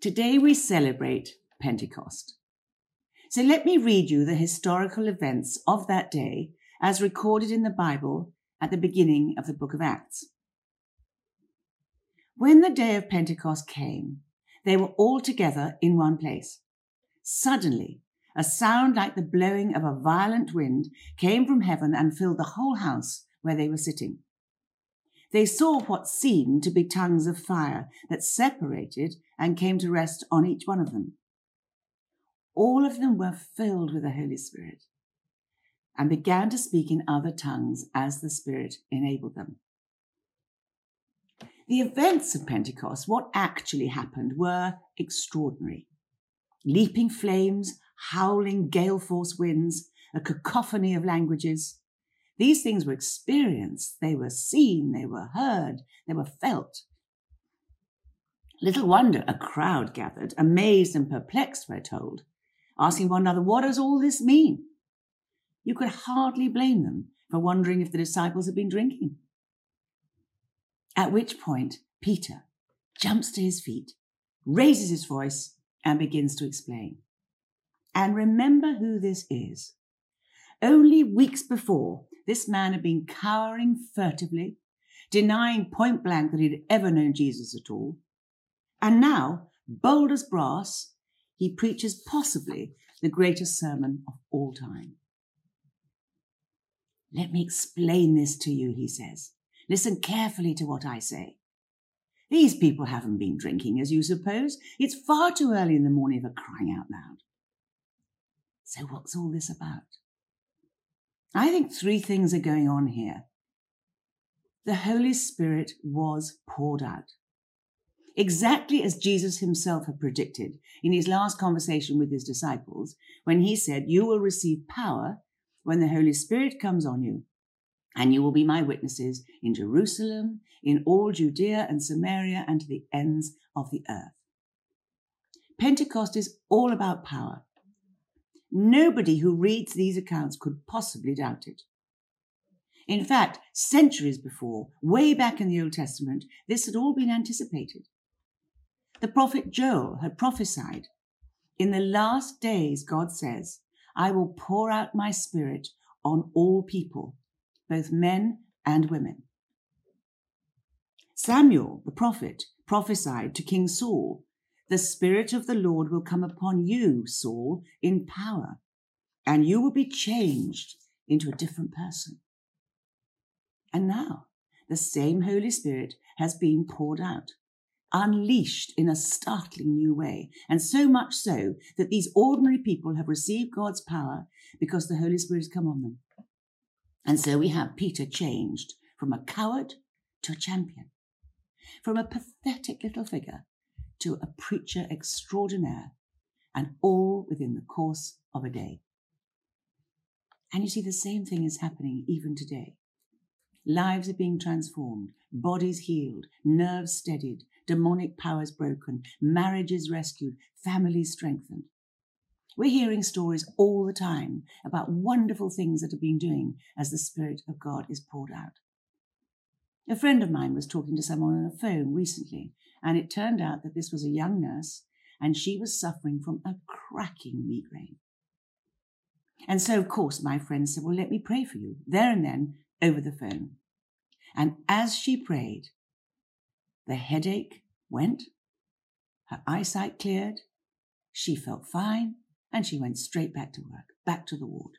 Today we celebrate Pentecost. So let me read you the historical events of that day as recorded in the Bible at the beginning of the book of Acts. When the day of Pentecost came, they were all together in one place. Suddenly, a sound like the blowing of a violent wind came from heaven and filled the whole house where they were sitting. They saw what seemed to be tongues of fire that separated and came to rest on each one of them. All of them were filled with the Holy Spirit and began to speak in other tongues as the Spirit enabled them. The events of Pentecost, what actually happened, were extraordinary. Leaping flames, howling gale force winds, a cacophony of languages. These things were experienced, they were seen, they were heard, they were felt. Little wonder a crowd gathered, amazed and perplexed, we're told, asking one another, What does all this mean? You could hardly blame them for wondering if the disciples had been drinking. At which point, Peter jumps to his feet, raises his voice, and begins to explain. And remember who this is. Only weeks before, this man had been cowering furtively, denying point blank that he'd ever known Jesus at all. And now, bold as brass, he preaches possibly the greatest sermon of all time. Let me explain this to you, he says. Listen carefully to what I say. These people haven't been drinking, as you suppose. It's far too early in the morning for crying out loud. So, what's all this about? I think three things are going on here. The Holy Spirit was poured out. Exactly as Jesus himself had predicted in his last conversation with his disciples, when he said, You will receive power when the Holy Spirit comes on you, and you will be my witnesses in Jerusalem, in all Judea and Samaria, and to the ends of the earth. Pentecost is all about power. Nobody who reads these accounts could possibly doubt it. In fact, centuries before, way back in the Old Testament, this had all been anticipated. The prophet Joel had prophesied In the last days, God says, I will pour out my spirit on all people, both men and women. Samuel, the prophet, prophesied to King Saul the Spirit of the Lord will come upon you, Saul, in power, and you will be changed into a different person. And now, the same Holy Spirit has been poured out, unleashed in a startling new way, and so much so that these ordinary people have received God's power because the Holy Spirit has come on them. And so we have Peter changed from a coward to a champion, from a pathetic little figure to a preacher extraordinaire, and all within the course of a day. And you see, the same thing is happening even today. Lives are being transformed, bodies healed, nerves steadied, demonic powers broken, marriages rescued, families strengthened. We're hearing stories all the time about wonderful things that have been doing as the Spirit of God is poured out. A friend of mine was talking to someone on the phone recently, and it turned out that this was a young nurse and she was suffering from a cracking migraine. And so, of course, my friend said, Well, let me pray for you, there and then, over the phone. And as she prayed, the headache went, her eyesight cleared, she felt fine, and she went straight back to work, back to the ward.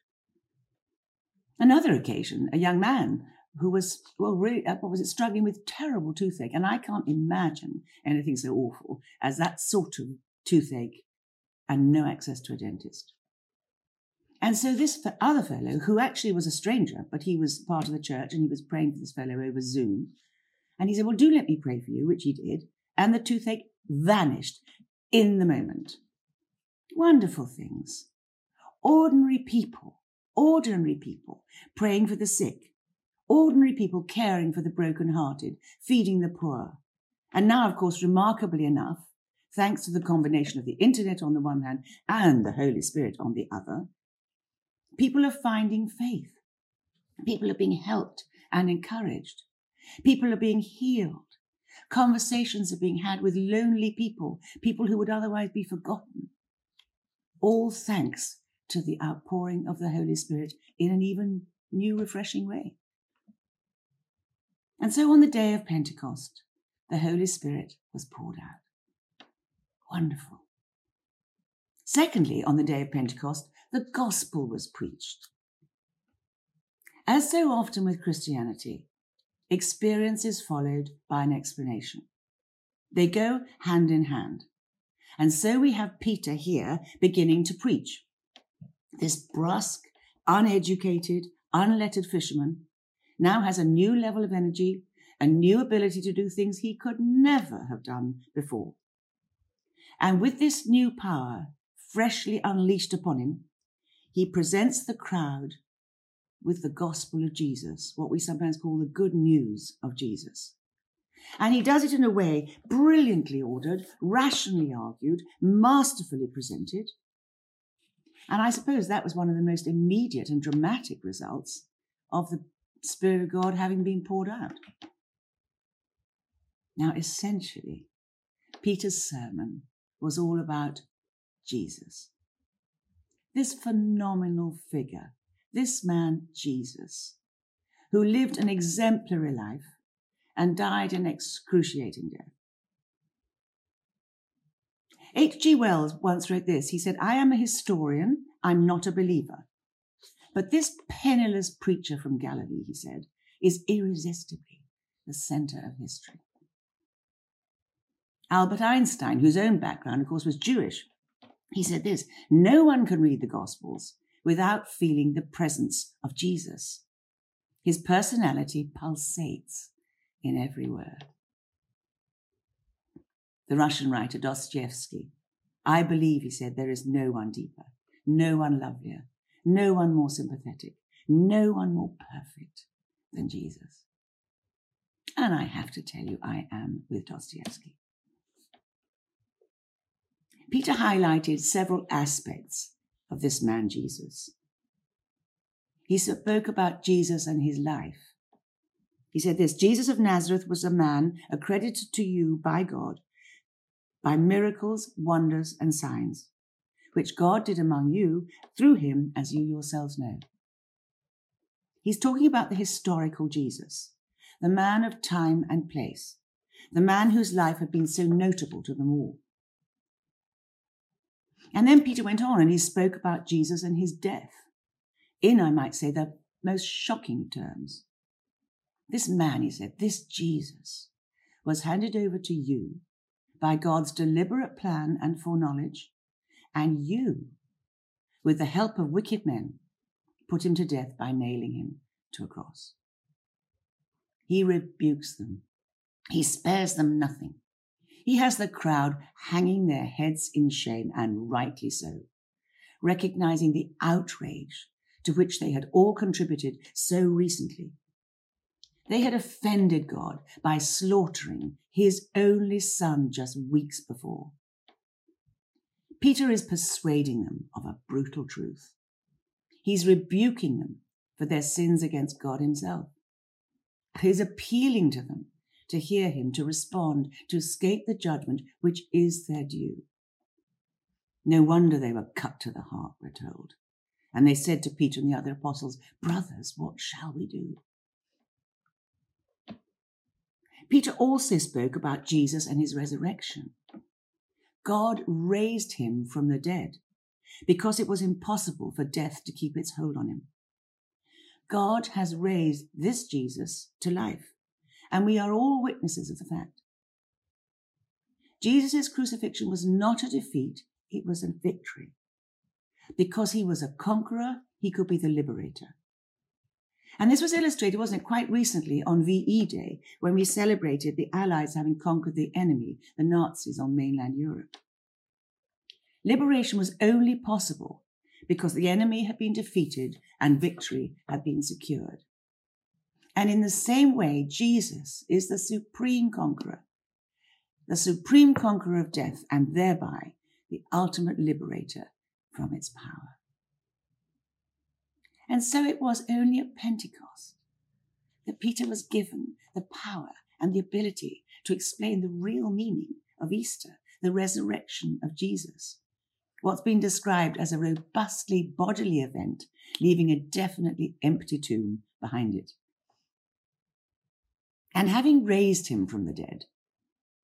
Another occasion, a young man who was, well, really, uh, what was it, struggling with terrible toothache. And I can't imagine anything so awful as that sort of toothache and no access to a dentist. And so this other fellow, who actually was a stranger, but he was part of the church and he was praying for this fellow over Zoom. And he said, Well, do let me pray for you, which he did. And the toothache vanished in the moment. Wonderful things. Ordinary people, ordinary people praying for the sick, ordinary people caring for the broken-hearted, feeding the poor. And now, of course, remarkably enough, thanks to the combination of the internet on the one hand and the Holy Spirit on the other, people are finding faith. People are being helped and encouraged. People are being healed. Conversations are being had with lonely people, people who would otherwise be forgotten. All thanks to the outpouring of the Holy Spirit in an even new, refreshing way. And so on the day of Pentecost, the Holy Spirit was poured out. Wonderful. Secondly, on the day of Pentecost, the gospel was preached. As so often with Christianity, experience is followed by an explanation. They go hand in hand. And so we have Peter here beginning to preach. This brusque, uneducated, unlettered fisherman now has a new level of energy, a new ability to do things he could never have done before. And with this new power freshly unleashed upon him, he presents the crowd with the gospel of Jesus, what we sometimes call the good news of Jesus. And he does it in a way brilliantly ordered, rationally argued, masterfully presented. And I suppose that was one of the most immediate and dramatic results of the Spirit of God having been poured out. Now, essentially, Peter's sermon was all about Jesus. This phenomenal figure this man, Jesus, who lived an exemplary life and died an excruciating death. H.G. Wells once wrote this. He said, I am a historian, I'm not a believer. But this penniless preacher from Galilee, he said, is irresistibly the center of history. Albert Einstein, whose own background, of course, was Jewish, he said this No one can read the Gospels without feeling the presence of Jesus. His personality pulsates in every word. The Russian writer Dostoevsky, I believe, he said, there is no one deeper, no one lovelier, no one more sympathetic, no one more perfect than Jesus. And I have to tell you, I am with Dostoevsky. Peter highlighted several aspects of this man Jesus. He spoke about Jesus and his life. He said this Jesus of Nazareth was a man accredited to you by God by miracles, wonders, and signs, which God did among you through him, as you yourselves know. He's talking about the historical Jesus, the man of time and place, the man whose life had been so notable to them all. And then Peter went on and he spoke about Jesus and his death in, I might say, the most shocking terms. This man, he said, this Jesus, was handed over to you by God's deliberate plan and foreknowledge, and you, with the help of wicked men, put him to death by nailing him to a cross. He rebukes them. He spares them nothing. He has the crowd hanging their heads in shame, and rightly so, recognizing the outrage to which they had all contributed so recently. They had offended God by slaughtering his only son just weeks before. Peter is persuading them of a brutal truth. He's rebuking them for their sins against God himself. He's appealing to them to hear him, to respond, to escape the judgment which is their due. No wonder they were cut to the heart, we're told. And they said to Peter and the other apostles, Brothers, what shall we do? Peter also spoke about Jesus and his resurrection. God raised him from the dead because it was impossible for death to keep its hold on him. God has raised this Jesus to life and we are all witnesses of the fact. Jesus' crucifixion was not a defeat, it was a victory. Because he was a conqueror, he could be the liberator. And this was illustrated, wasn't it, quite recently on VE Day, when we celebrated the Allies having conquered the enemy, the Nazis on mainland Europe. Liberation was only possible because the enemy had been defeated and victory had been secured. And in the same way, Jesus is the supreme conqueror, the supreme conqueror of death, and thereby the ultimate liberator from its power. And so it was only at Pentecost that Peter was given the power and the ability to explain the real meaning of Easter, the resurrection of Jesus. What's been described as a robustly bodily event, leaving a definitely empty tomb behind it. And having raised him from the dead,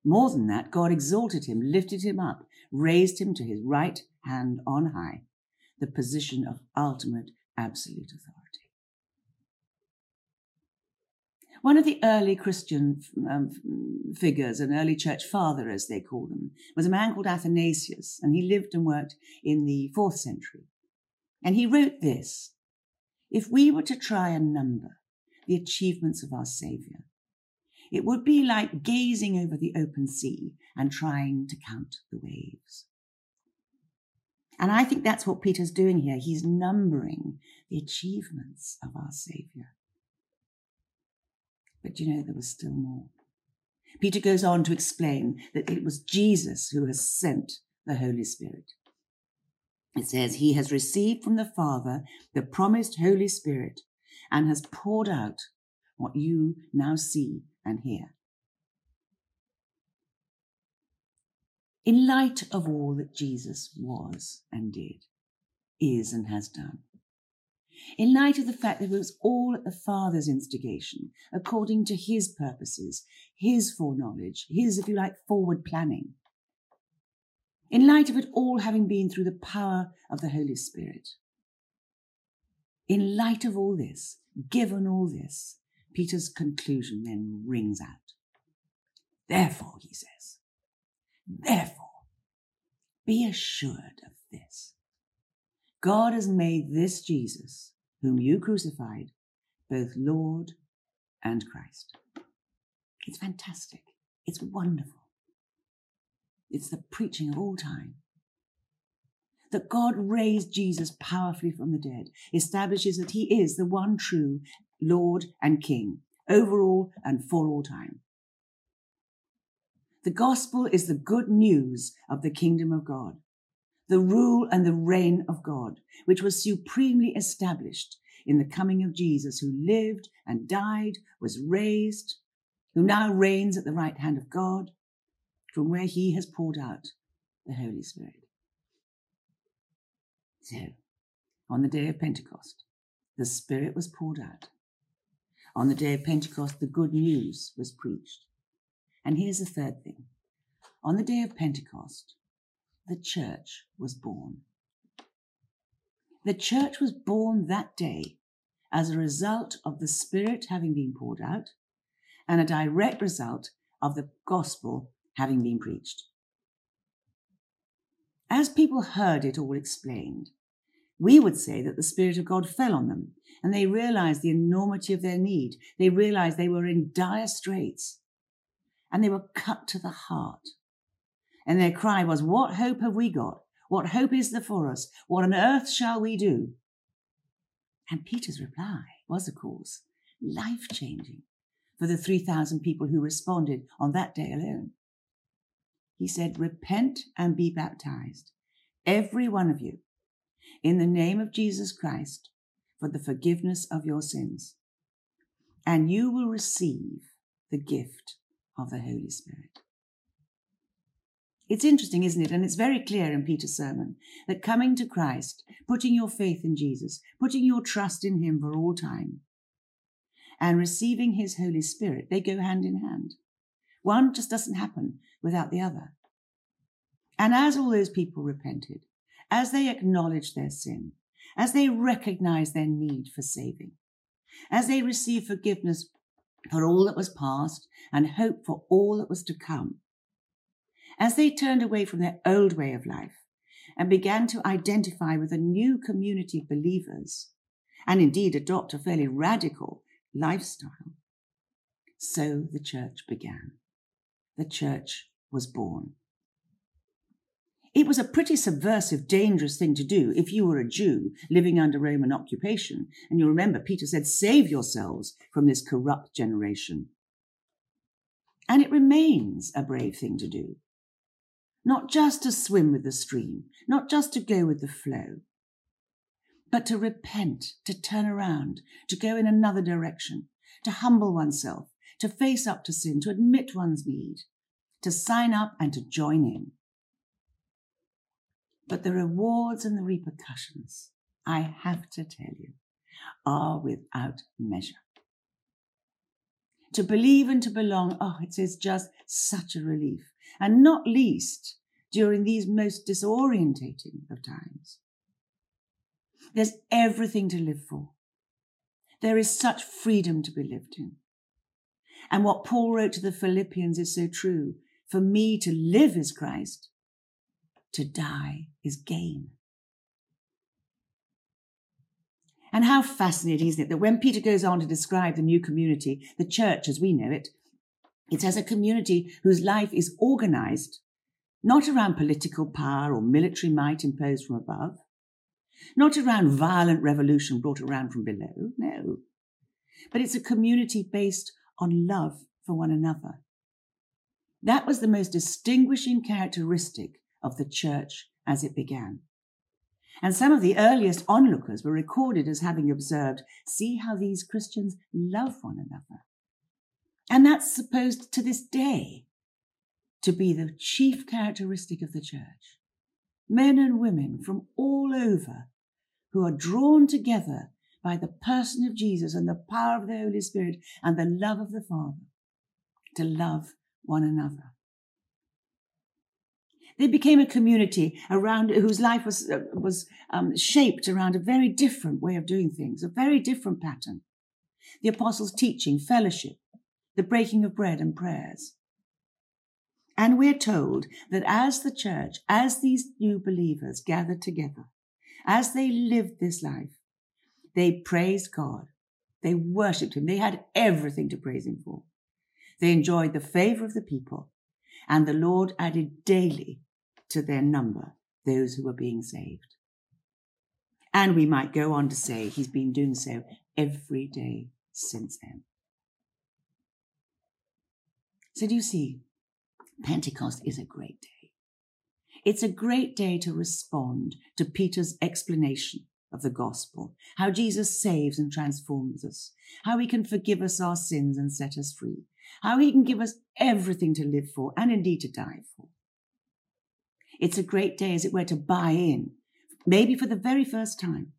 more than that, God exalted him, lifted him up, raised him to his right hand on high, the position of ultimate absolute authority. One of the early Christian um, figures, an early church father, as they call them, was a man called Athanasius, and he lived and worked in the fourth century. And he wrote this If we were to try and number the achievements of our Saviour, it would be like gazing over the open sea and trying to count the waves. And I think that's what Peter's doing here. He's numbering the achievements of our Saviour. But you know, there was still more. Peter goes on to explain that it was Jesus who has sent the Holy Spirit. It says, He has received from the Father the promised Holy Spirit and has poured out what you now see and hear. In light of all that Jesus was and did, is and has done, in light of the fact that it was all at the Father's instigation, according to his purposes, his foreknowledge, his, if you like, forward planning. In light of it all having been through the power of the Holy Spirit. In light of all this, given all this, Peter's conclusion then rings out. Therefore, he says, therefore, be assured of this God has made this Jesus, whom you crucified, both Lord and Christ. It's fantastic. It's wonderful. It's the preaching of all time. That God raised Jesus powerfully from the dead establishes that he is the one true Lord and King, over all and for all time. The gospel is the good news of the kingdom of God the rule and the reign of God, which was supremely established in the coming of Jesus, who lived and died, was raised, who now reigns at the right hand of God, from where he has poured out the Holy Spirit. So, on the day of Pentecost, the Spirit was poured out. On the day of Pentecost, the good news was preached. And here's the third thing. On the day of Pentecost, the church was born. The church was born that day as a result of the Spirit having been poured out and a direct result of the gospel having been preached. As people heard it all explained, we would say that the Spirit of God fell on them and they realized the enormity of their need. They realized they were in dire straits and they were cut to the heart. And their cry was, What hope have we got? What hope is there for us? What on earth shall we do? And Peter's reply was, of course, life changing for the 3,000 people who responded on that day alone. He said, Repent and be baptized, every one of you, in the name of Jesus Christ, for the forgiveness of your sins, and you will receive the gift of the Holy Spirit. It's interesting, isn't it? And it's very clear in Peter's sermon that coming to Christ, putting your faith in Jesus, putting your trust in Him for all time, and receiving His Holy Spirit, they go hand in hand. One just doesn't happen without the other. And as all those people repented, as they acknowledged their sin, as they recognized their need for saving, as they received forgiveness for all that was past and hope for all that was to come, as they turned away from their old way of life and began to identify with a new community of believers and indeed adopt a fairly radical lifestyle, so the church began. The church was born. It was a pretty subversive, dangerous thing to do if you were a Jew living under Roman occupation. And you remember, Peter said, Save yourselves from this corrupt generation. And it remains a brave thing to do not just to swim with the stream, not just to go with the flow, but to repent, to turn around, to go in another direction, to humble oneself, to face up to sin, to admit one's need, to sign up and to join in. But the rewards and the repercussions, I have to tell you, are without measure. To believe and to belong, oh, it is just such a relief. And not least during these most disorientating of times. There's everything to live for. There is such freedom to be lived in. And what Paul wrote to the Philippians is so true. For me to live is Christ, to die is gain. And how fascinating, isn't it, that when Peter goes on to describe the new community, the church as we know it, it's as a community whose life is organized not around political power or military might imposed from above, not around violent revolution brought around from below, no, but it's a community based on love for one another. That was the most distinguishing characteristic of the church as it began. And some of the earliest onlookers were recorded as having observed, see how these Christians love one another. And that's supposed to this day to be the chief characteristic of the church. Men and women from all over who are drawn together by the person of Jesus and the power of the Holy Spirit and the love of the Father to love one another. They became a community around whose life was, uh, was um, shaped around a very different way of doing things, a very different pattern. The apostles' teaching, fellowship, the breaking of bread and prayers. And we're told that as the church, as these new believers gathered together, as they lived this life, they praised God. They worshipped Him. They had everything to praise Him for. They enjoyed the favor of the people, and the Lord added daily to their number those who are being saved. And we might go on to say He's been doing so every day since then. So, do you see? Pentecost is a great day. It's a great day to respond to Peter's explanation of the gospel, how Jesus saves and transforms us, how he can forgive us our sins and set us free, how he can give us everything to live for and indeed to die for. It's a great day, as it were, to buy in, maybe for the very first time,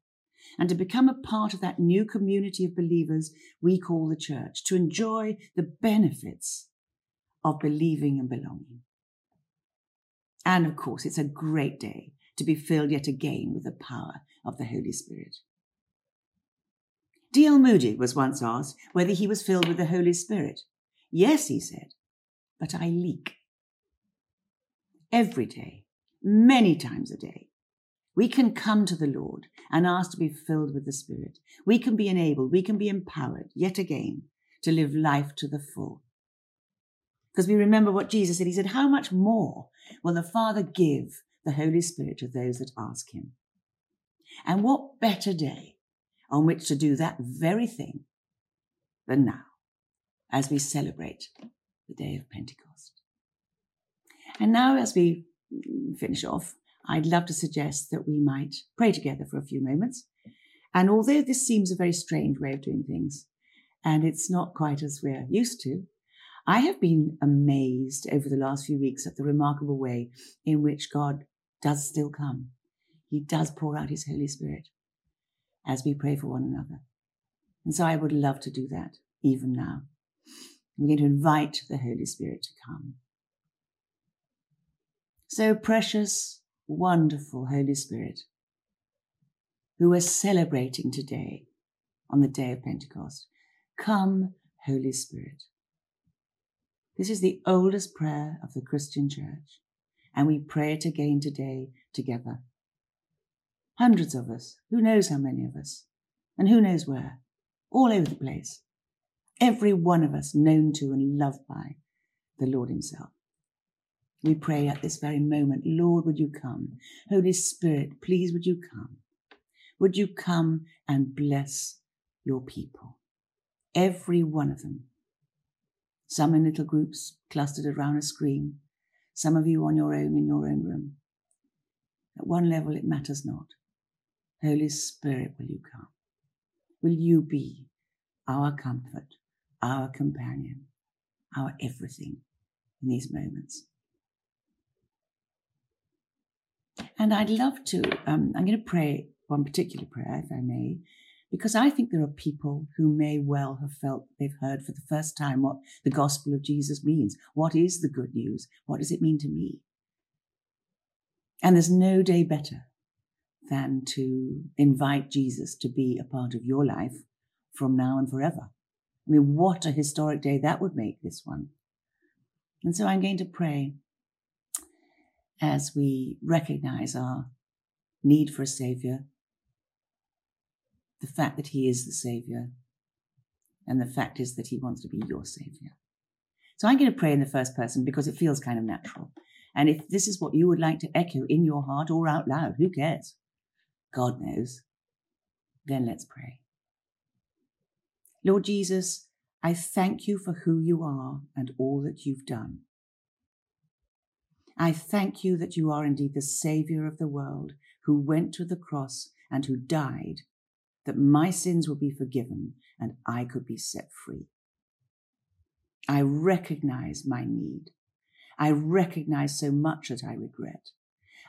and to become a part of that new community of believers we call the church, to enjoy the benefits of believing and belonging. And of course, it's a great day to be filled yet again with the power of the Holy Spirit. D.L. Moody was once asked whether he was filled with the Holy Spirit. Yes, he said, but I leak. Every day, many times a day, we can come to the Lord and ask to be filled with the Spirit. We can be enabled, we can be empowered yet again to live life to the full. Because we remember what Jesus said. He said, How much more will the Father give the Holy Spirit to those that ask Him? And what better day on which to do that very thing than now, as we celebrate the day of Pentecost? And now, as we finish off, I'd love to suggest that we might pray together for a few moments. And although this seems a very strange way of doing things, and it's not quite as we're used to, I have been amazed over the last few weeks at the remarkable way in which God does still come. He does pour out His Holy Spirit as we pray for one another. And so I would love to do that even now. We're going to invite the Holy Spirit to come. So precious, wonderful Holy Spirit, who we're celebrating today on the day of Pentecost, come, Holy Spirit. This is the oldest prayer of the Christian church, and we pray it again today together. Hundreds of us, who knows how many of us, and who knows where, all over the place. Every one of us known to and loved by the Lord Himself. We pray at this very moment, Lord, would you come? Holy Spirit, please would you come? Would you come and bless your people? Every one of them some in little groups clustered around a screen, some of you on your own in your own room. At one level, it matters not. Holy Spirit, will you come? Will you be our comfort, our companion, our everything in these moments. And I'd love to, um, I'm going to pray one particular prayer, if I may, because I think there are people who may well have felt they've heard for the first time what the gospel of Jesus means. What is the good news? What does it mean to me? And there's no day better than to invite Jesus to be a part of your life from now and forever. I mean, what a historic day that would make this one. And so I'm going to pray as we recognize our need for a Savior, the fact that He is the Savior, and the fact is that He wants to be your Savior. So I'm going to pray in the first person because it feels kind of natural. And if this is what you would like to echo in your heart or out loud, who cares? God knows. Then let's pray. Lord Jesus, I thank you for who you are and all that you've done. I thank you that you are indeed the Saviour of the world, who went to the cross and who died, that my sins would be forgiven and I could be set free. I recognize my need. I recognize so much that I regret.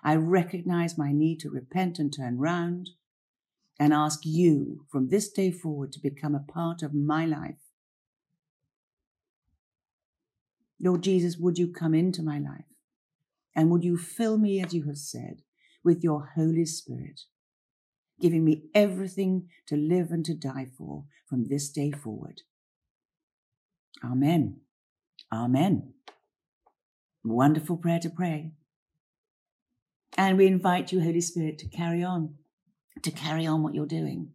I recognize my need to repent and turn round and ask you from this day forward to become a part of my life. Lord Jesus, would you come into my life? And would you fill me, as you have said, with your Holy Spirit, giving me everything to live and to die for from this day forward? Amen. Amen. Wonderful prayer to pray. And we invite you, Holy Spirit, to carry on, to carry on what you're doing.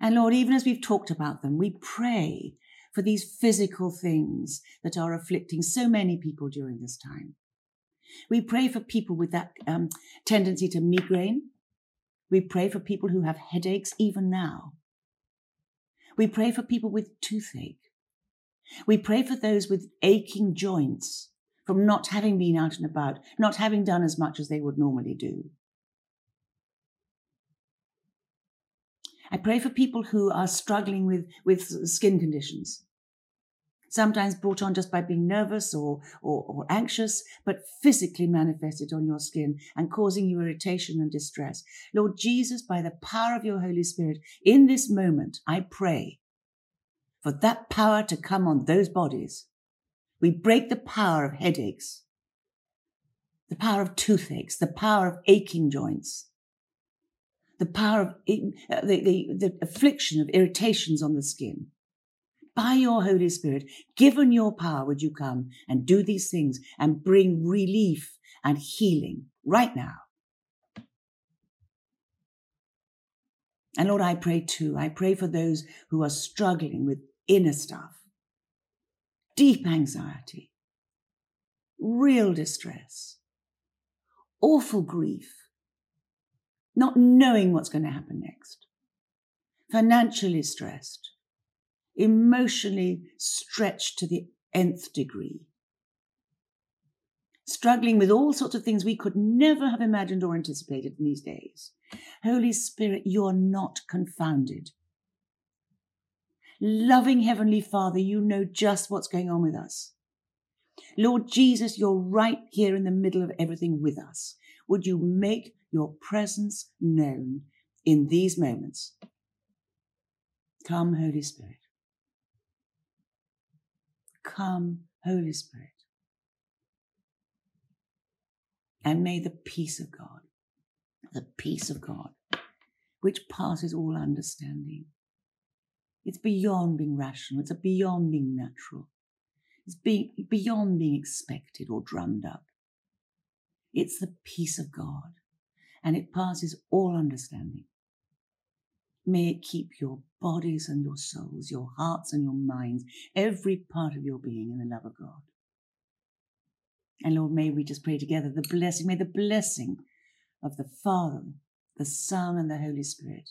And Lord, even as we've talked about them, we pray for these physical things that are afflicting so many people during this time. We pray for people with that um, tendency to migraine. We pray for people who have headaches even now. We pray for people with toothache. We pray for those with aching joints from not having been out and about, not having done as much as they would normally do. I pray for people who are struggling with, with skin conditions sometimes brought on just by being nervous or, or, or anxious, but physically manifested on your skin and causing you irritation and distress. Lord Jesus, by the power of your Holy Spirit, in this moment, I pray for that power to come on those bodies. We break the power of headaches, the power of toothaches, the power of aching joints, the power of uh, the, the, the affliction of irritations on the skin by your Holy Spirit, given your power, would you come and do these things and bring relief and healing right now? And Lord, I pray too. I pray for those who are struggling with inner stuff, deep anxiety, real distress, awful grief, not knowing what's going to happen next, financially stressed, emotionally stretched to the nth degree, struggling with all sorts of things we could never have imagined or anticipated in these days. Holy Spirit, you're not confounded. Loving Heavenly Father, you know just what's going on with us. Lord Jesus, you're right here in the middle of everything with us. Would you make your presence known in these moments? Come, Holy Spirit. Come, Holy Spirit. And may the peace of God, the peace of God, which passes all understanding, it's beyond being rational, it's beyond being natural, it's be, beyond being expected or drummed up. It's the peace of God, and it passes all understanding. May it keep your bodies and your souls, your hearts and your minds, every part of your being in the love of God. And Lord, may we just pray together the blessing, may the blessing of the Father, the Son, and the Holy Spirit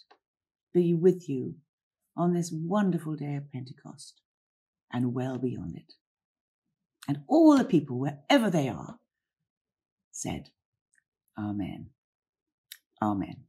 be with you on this wonderful day of Pentecost and well beyond it. And all the people, wherever they are, said, Amen. Amen.